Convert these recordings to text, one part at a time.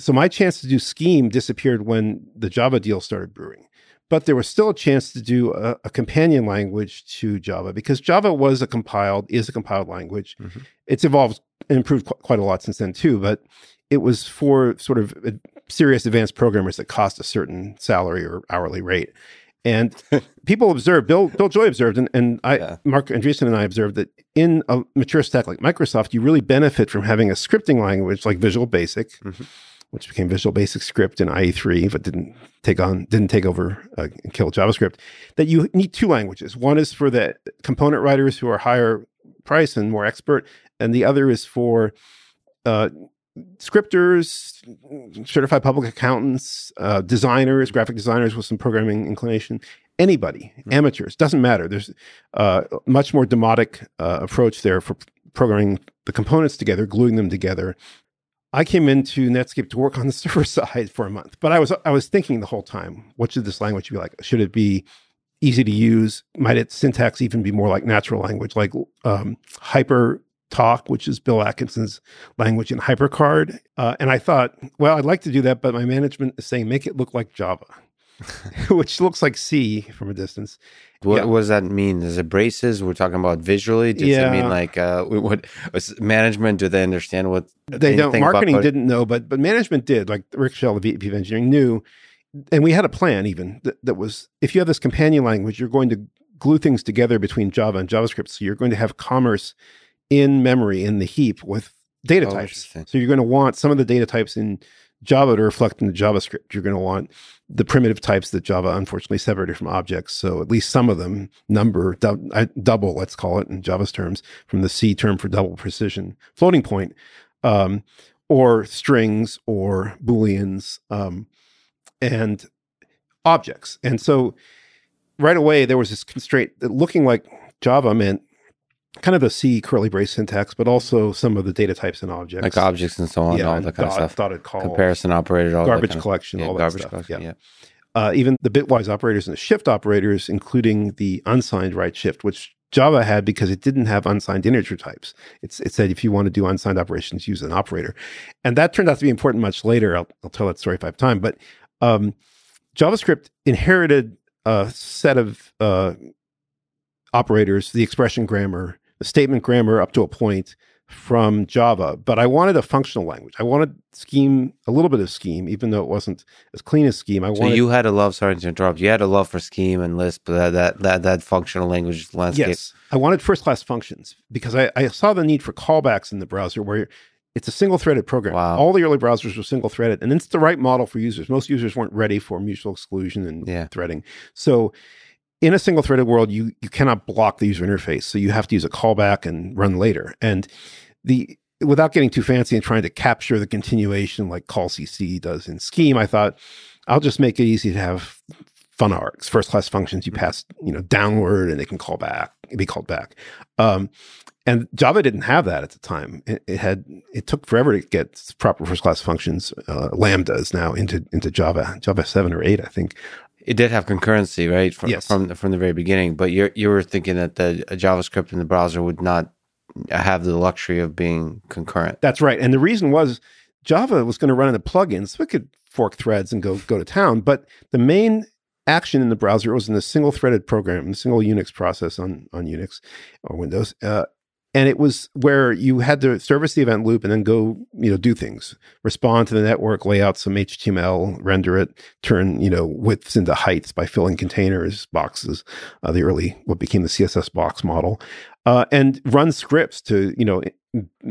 so my chance to do scheme disappeared when the Java deal started brewing. But there was still a chance to do a, a companion language to Java because Java was a compiled, is a compiled language. Mm-hmm. It's evolved and improved qu- quite a lot since then too. But it was for sort of serious advanced programmers that cost a certain salary or hourly rate. And people observed, Bill, Bill Joy observed, and, and I, yeah. Marc Andreessen and I observed that in a mature stack like Microsoft, you really benefit from having a scripting language like Visual Basic, mm-hmm. Which became Visual Basic Script in IE3, but didn't take on, didn't take over uh, and kill JavaScript. That you need two languages. One is for the component writers who are higher price and more expert, and the other is for uh, scripters, certified public accountants, uh, designers, graphic designers with some programming inclination, anybody, mm-hmm. amateurs, doesn't matter. There's a uh, much more demotic uh, approach there for programming the components together, gluing them together. I came into Netscape to work on the server side for a month, but I was I was thinking the whole time, what should this language be like? Should it be easy to use? Might its syntax even be more like natural language, like um, hyper talk, which is Bill Atkinson's language in HyperCard. Uh, and I thought, well, I'd like to do that, but my management is saying make it look like Java, which looks like C from a distance. What, yeah. what, does that mean? Is it braces? We're talking about visually. Does yeah. it mean like uh, what management? Do they understand what they don't? Marketing about, didn't know, but but management did. Like Rick Schell, the VP of engineering, knew, and we had a plan even that, that was if you have this companion language, you're going to glue things together between Java and JavaScript. So you're going to have commerce in memory in the heap with data oh, types. So you're going to want some of the data types in Java to reflect in the JavaScript. You're going to want the primitive types that Java unfortunately separated from objects. So at least some of them number double, let's call it in Java's terms, from the C term for double precision floating point, um, or strings or booleans um, and objects. And so right away there was this constraint that looking like Java meant kind of the C curly brace syntax, but also some of the data types and objects, like objects and so on, yeah, all that kind dot, of stuff. Dotted call, comparison operator, all garbage that collection, of, all yeah, that garbage stuff. Collection, yeah. Uh, even the bitwise operators and the shift operators, including the unsigned right shift, which Java had because it didn't have unsigned integer types. It's, it said if you want to do unsigned operations, use an operator, and that turned out to be important much later. I'll, I'll tell that story five times, but um, JavaScript inherited a set of uh, operators, the expression grammar, the statement grammar up to a point from Java, but I wanted a functional language. I wanted scheme, a little bit of scheme, even though it wasn't as clean as scheme. I so wanted. you had a love. Sorry to interrupt. You had a love for scheme and Lisp, that that that, that functional language landscape. Yes, I wanted first class functions because I, I saw the need for callbacks in the browser where it's a single threaded program. Wow. All the early browsers were single threaded, and it's the right model for users. Most users weren't ready for mutual exclusion and yeah. threading. So in a single threaded world, you you cannot block the user interface, so you have to use a callback and run later. And the without getting too fancy and trying to capture the continuation like call/cc does in Scheme, I thought I'll just make it easy to have funargs, first class functions you pass you know downward and they can call back, be called back. Um, and Java didn't have that at the time. It, it, had it took forever to get proper first class functions, uh, lambdas now into into Java, Java seven or eight, I think. It did have concurrency, right? From, yes. from from the very beginning. But you you were thinking that the JavaScript in the browser would not have the luxury of being concurrent. That's right. And the reason was Java was going to run into plugins, so it could fork threads and go go to town. But the main action in the browser was in a single threaded program, a single Unix process on on Unix or Windows, uh, and it was where you had to service the event loop and then go you know do things respond to the network lay out some html render it turn you know widths into heights by filling containers boxes uh, the early what became the css box model uh, and run scripts to you know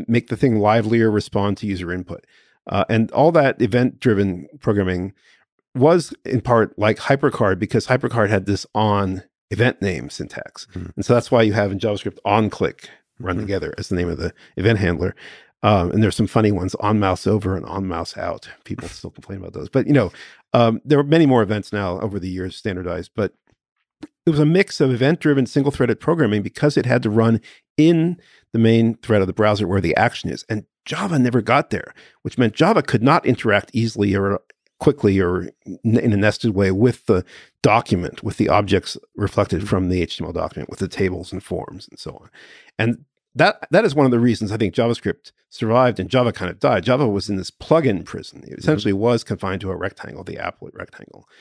make the thing livelier respond to user input uh, and all that event driven programming was in part like hypercard because hypercard had this on event name syntax mm-hmm. and so that's why you have in javascript on click run mm-hmm. together as the name of the event handler. Um, and there's some funny ones on mouse over and on mouse out. People still complain about those, but you know, um, there are many more events now over the years standardized. But it was a mix of event-driven single-threaded programming because it had to run in the main thread of the browser where the action is, and Java never got there, which meant Java could not interact easily or quickly or in a nested way with the document, with the objects reflected from the HTML document, with the tables and forms and so on. And that that is one of the reasons I think JavaScript survived and Java kind of died. Java was in this plugin prison. It essentially mm-hmm. was confined to a rectangle, the applet rectangle.